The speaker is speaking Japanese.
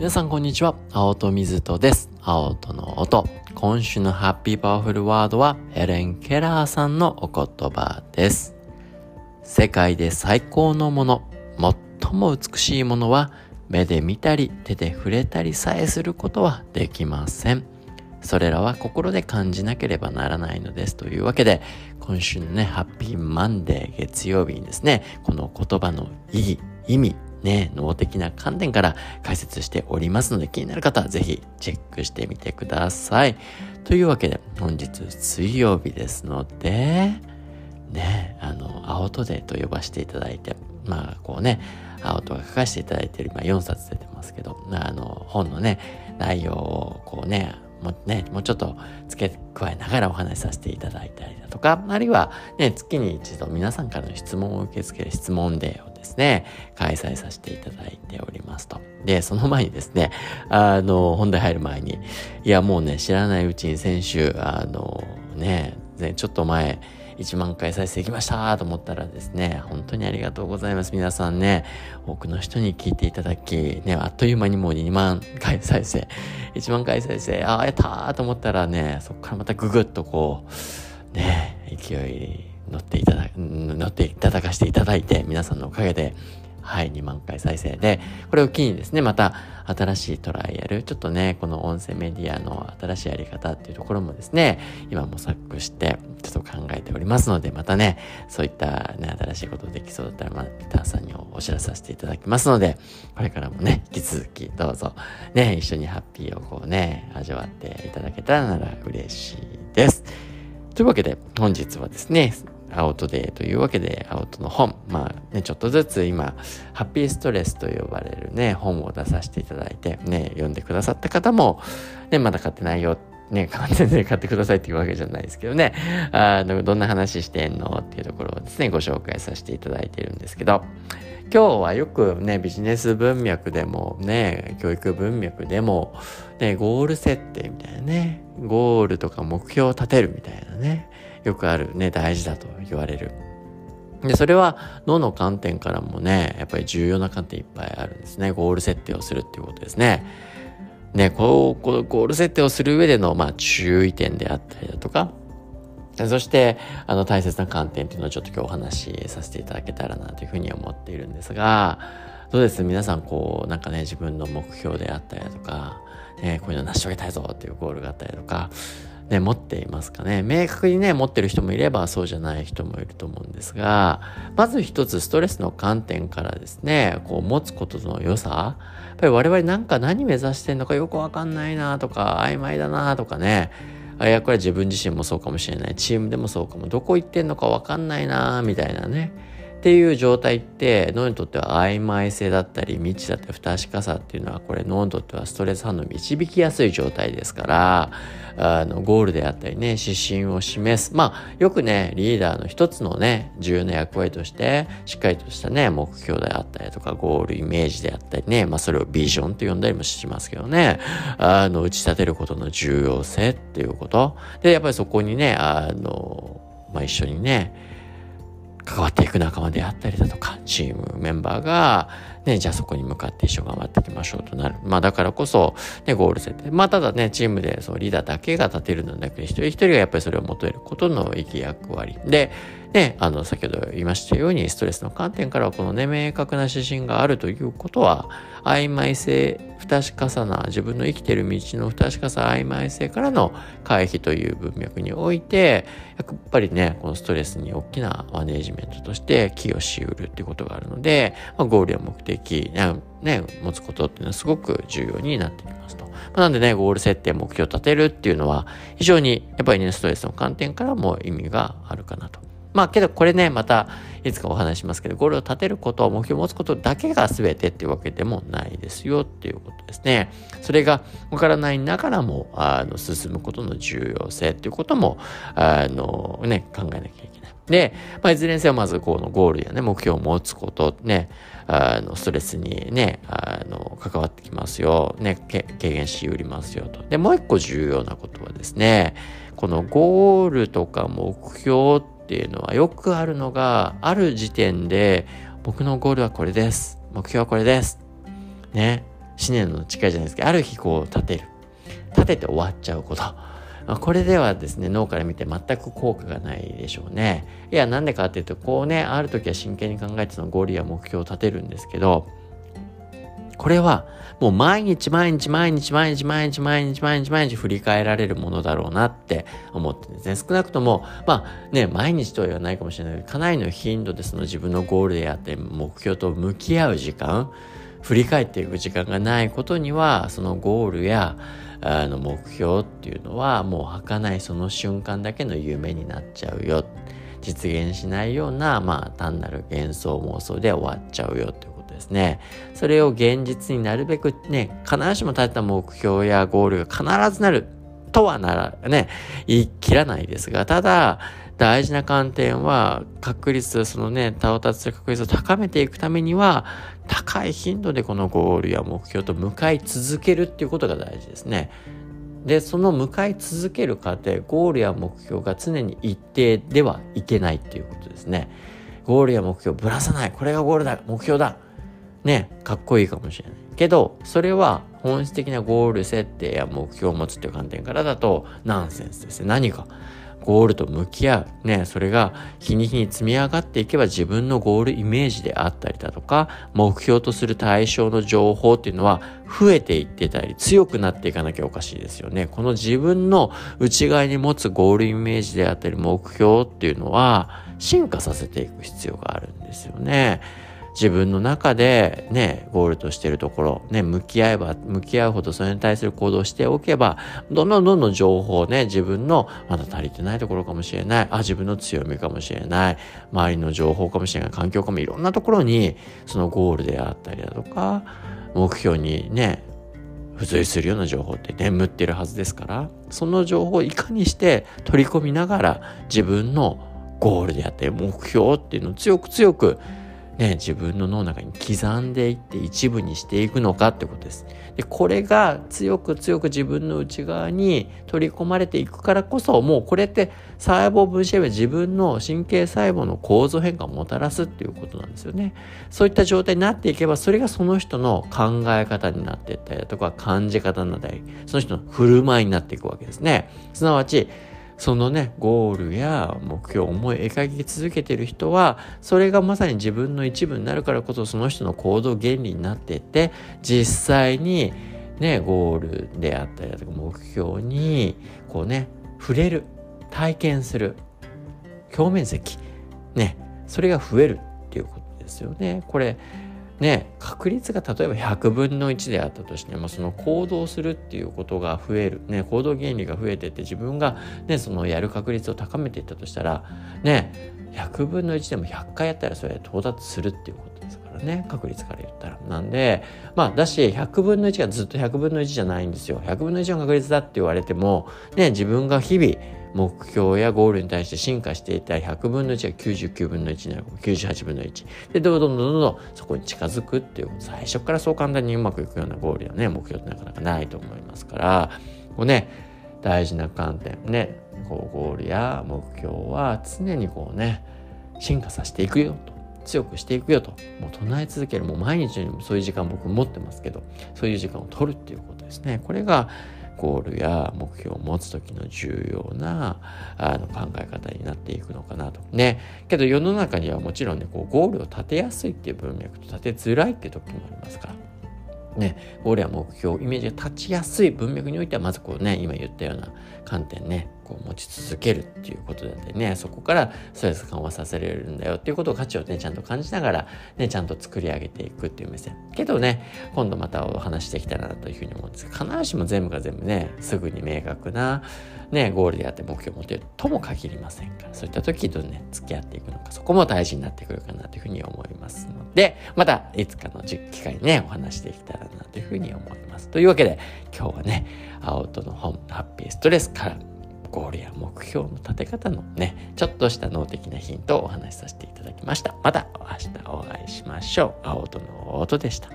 皆さんこんにちは。青戸水戸です。青戸の音。今週のハッピーパワフルワードはヘレン・ケラーさんのお言葉です。世界で最高のもの、最も美しいものは目で見たり手で触れたりさえすることはできません。それらは心で感じなければならないのです。というわけで、今週のね、ハッピーマンデー月曜日にですね、この言葉の意義、意味、ね、脳的な観点から解説しておりますので気になる方はぜひチェックしてみてください。というわけで本日水曜日ですので、ね、あの、青戸デと呼ばせていただいて、まあこうね、青戸が書かせていただいている今4冊出てますけど、あの、本のね、内容をこうね、もね、もうちょっと付け加えながらお話しさせていただいたりだとか、あるいはね、月に一度皆さんからの質問を受け付ける質問デーをですね、開催させていただいておりますと。で、その前にですね、あの、本題入る前に、いや、もうね、知らないうちに先週、あの、ね、ねちょっと前、1万回再生できましたと思ったらですね、本当にありがとうございます。皆さんね、多くの人に聞いていただき、ね、あっという間にもう2万回再生、1万回再生、ああ、やったーと思ったらね、そこからまたぐぐっとこう、ね、勢い乗っていただ、乗っていただかせていただいて、皆さんのおかげで、はい、2万回再生で、これを機にですね、また新しいトライアル、ちょっとね、この音声メディアの新しいやり方っていうところもですね、今模索して、ちょっと考えておりますので、またね、そういったね、新しいことできそうだったら、またさんにお知らせさせていただきますので、これからもね、引き続きどうぞ、ね、一緒にハッピーをこうね、味わっていただけたらなら嬉しいです。というわけで、本日はですね、アウトデーというわけで、アウトの本、まあね、ちょっとずつ今、ハッピーストレスと呼ばれるね、本を出させていただいて、ね、読んでくださった方も、ね、まだ買ってないよ、ね、完全に買ってくださいっていうわけじゃないですけどね、あの、どんな話してんのっていうところをですね、ご紹介させていただいているんですけど、今日はよくね、ビジネス文脈でもね、教育文脈でも、ね、ゴール設定みたいなね、ゴールとか目標を立てるみたいなね、よくあるね、大事だと言われる。で、それは脳の観点からもね、やっぱり重要な観点いっぱいあるんですね。ゴール設定をするっていうことですね。ね、こう、このゴール設定をする上での、まあ、注意点であったりだとか、そして、あの、大切な観点っていうのをちょっと今日お話しさせていただけたらなというふうに思っているんですが、どうです皆さん、こう、なんかね、自分の目標であったりだとか、ね、こういうの成し遂げたいぞっていうゴールがあったりとか、ね、持っていますかね。明確にね、持ってる人もいればそうじゃない人もいると思うんですが、まず一つストレスの観点からですね、こう持つことの良さ、やっぱり我々なんか何目指してんのかよくわかんないなとか、曖昧だなとかね、あいや、これは自分自身もそうかもしれない。チームでもそうかも。どこ行ってんのかわかんないなみたいなね。っていう状態って脳にとっては曖昧性だったり未知だったり不確かさっていうのはこれ脳にとってはストレス反応導きやすい状態ですからあのゴールであったりね指針を示す。まあよくねリーダーの一つのね重要な役割としてしっかりとしたね目標であったりとかゴールイメージであったりねまあそれをビジョンと呼んだりもしますけどね。あの打ち立てることの重要性っていうこと。でやっぱりそこにねあのまあ一緒にね関わっていく仲間であったりだとか、チームメンバーが、ね、じゃあそこに向かって一緒頑張っていきましょうとなる。まあだからこそ、ね、ゴール設定。まあただね、チームでそうリーダーだけが立てるのだけど、一人一人がやっぱりそれを求めることの意義役割。で、ね、あの、先ほど言いましたように、ストレスの観点からは、このね、明確な指針があるということは、曖昧性、不確かさな、自分の生きてる道の不確かさ、曖昧性からの回避という文脈において、やっぱりね、このストレスに大きなマネージメントとして寄与しうるっていうことがあるので、まあ、ゴールや目的、ね、持つことっていうのはすごく重要になってきますと。まあ、なんでね、ゴール設定、目標を立てるっていうのは、非常にやっぱりね、ストレスの観点からも意味があるかなと。まあけどこれね、またいつかお話しますけど、ゴールを立てること、目標を持つことだけが全てっていうわけでもないですよっていうことですね。それがわからないながらも、あの、進むことの重要性っていうことも、あの、ね、考えなきゃいけない。で、まあ、いずれにせよまずこのゴールやね、目標を持つこと、ね、あの、ストレスにね、あの、関わってきますよ。ね、軽減しうりますよと。で、もう一個重要なことはですね、このゴールとか目標ってっていうのはよくあるのが、ある時点で僕のゴールはこれです。目標はこれです。ね。死ねるの近いじゃないですか。ある日こう立てる。立てて終わっちゃうこと。これではですね、脳から見て全く効果がないでしょうね。いや、なんでかっていうと、こうね、ある時は真剣に考えてそのゴールや目標を立てるんですけど、これはもう毎日毎日毎日毎日毎日毎日毎日毎日振り返られるものだろうなって思ってですね。少なくとも、まあね、毎日とは言わないかもしれないけど、かなりの頻度でその自分のゴールであって目標と向き合う時間、振り返っていく時間がないことには、そのゴールやあの目標っていうのはもう儚いその瞬間だけの夢になっちゃうよ。実現しないような、まあ単なる幻想妄想で終わっちゃうよってですね。それを現実になるべくね、必ずしも立てた目標やゴールが必ずなるとはなら、ね、言い切らないですが、ただ、大事な観点は確率、そのね、到達する確率を高めていくためには、高い頻度でこのゴールや目標と向かい続けるっていうことが大事ですね。で、その向かい続ける過程、ゴールや目標が常に一定ではいけないっていうことですね。ゴールや目標ぶらさない。これがゴールだ。目標だ。ね、かっこいいかもしれない。けど、それは本質的なゴール設定や目標を持つっていう観点からだとナンセンスですね。何か。ゴールと向き合う。ね、それが日に日に積み上がっていけば自分のゴールイメージであったりだとか、目標とする対象の情報っていうのは増えていってたり強くなっていかなきゃおかしいですよね。この自分の内側に持つゴールイメージであったり目標っていうのは進化させていく必要があるんですよね。自分の中でね、ゴールとしているところ、ね、向き合えば、向き合うほどそれに対する行動をしておけば、どんどんどんどん情報をね、自分のまだ足りてないところかもしれない、あ、自分の強みかもしれない、周りの情報かもしれない、環境かもいろんなところに、そのゴールであったりだとか、目標にね、付随するような情報って眠ってるはずですから、その情報をいかにして取り込みながら自分のゴールであったり目標っていうのを強く強くね、自分の脳の中に刻んでいって一部にしていくのかってことです。で、これが強く強く自分の内側に取り込まれていくからこそ、もうこれって細胞分子は自分の神経細胞の構造変化をもたらすっていうことなんですよね。そういった状態になっていけば、それがその人の考え方になっていったりだとか、感じ方になったり、その人の振る舞いになっていくわけですね。すなわち、そのね、ゴールや目標、思い描き続けてる人は、それがまさに自分の一部になるからこそ、その人の行動原理になっていって、実際にね、ゴールであったりだとか、目標に、こうね、触れる、体験する、表面積、ね、それが増えるっていうことですよね。これ、ね、確率が例えば100分の1であったとしても、その行動するっていうことが増える、ね、行動原理が増えてって自分が、ね、そのやる確率を高めていったとしたら、ね、100分の1でも100回やったらそれ到達するっていうことですからね、確率から言ったら。なんで、まあ、だし、100分の1がずっと100分の1じゃないんですよ。100分の1の確率だって言われても、ね、自分が日々、目標やゴールに対して進化していた100分の1が99分の1になる。98分の1でどんどんどんどんそこに近づくっていう最初からそう簡単にうまくいくようなゴールやね目標ってなかなかないと思いますから。こうね大事な観点ねこうゴールや目標は常にこうね進化させていくよと。強くしていくよと。もう唱え続ける。もう毎日にそういう時間僕持ってますけどそういう時間を取るっていうことですね。これがゴールや目標を持つ時の重要なあの考え方になっていくのかなと。ね。けど世の中にはもちろんね、こうゴールを立てやすいっていう文脈と立てづらいっていう時もありますから。ね、ゴールや目標、イメージが立ちやすい文脈においては、まずこうね、今言ったような観点ね、こう持ち続けるっていうことだってね、そこからストレス緩和させられるんだよっていうことを価値をね、ちゃんと感じながら、ね、ちゃんと作り上げていくっていう目線。けどね、今度またお話してきたらなというふうに思うんですが、必ずしも全部が全部ね、すぐに明確な、ね、ゴールであって目標を持てるとも限りませんから、そういった時どうね、付き合っていくのか、そこも大事になってくるかなというふうに思いますので、またいつかの機会にね、お話しできたらなというふうに思います。というわけで、今日はね、青との本、ハッピーストレスからゴールや目標の立て方のね、ちょっとした脳的なヒントをお話しさせていただきました。また明日お会いしましょう。青との音でした。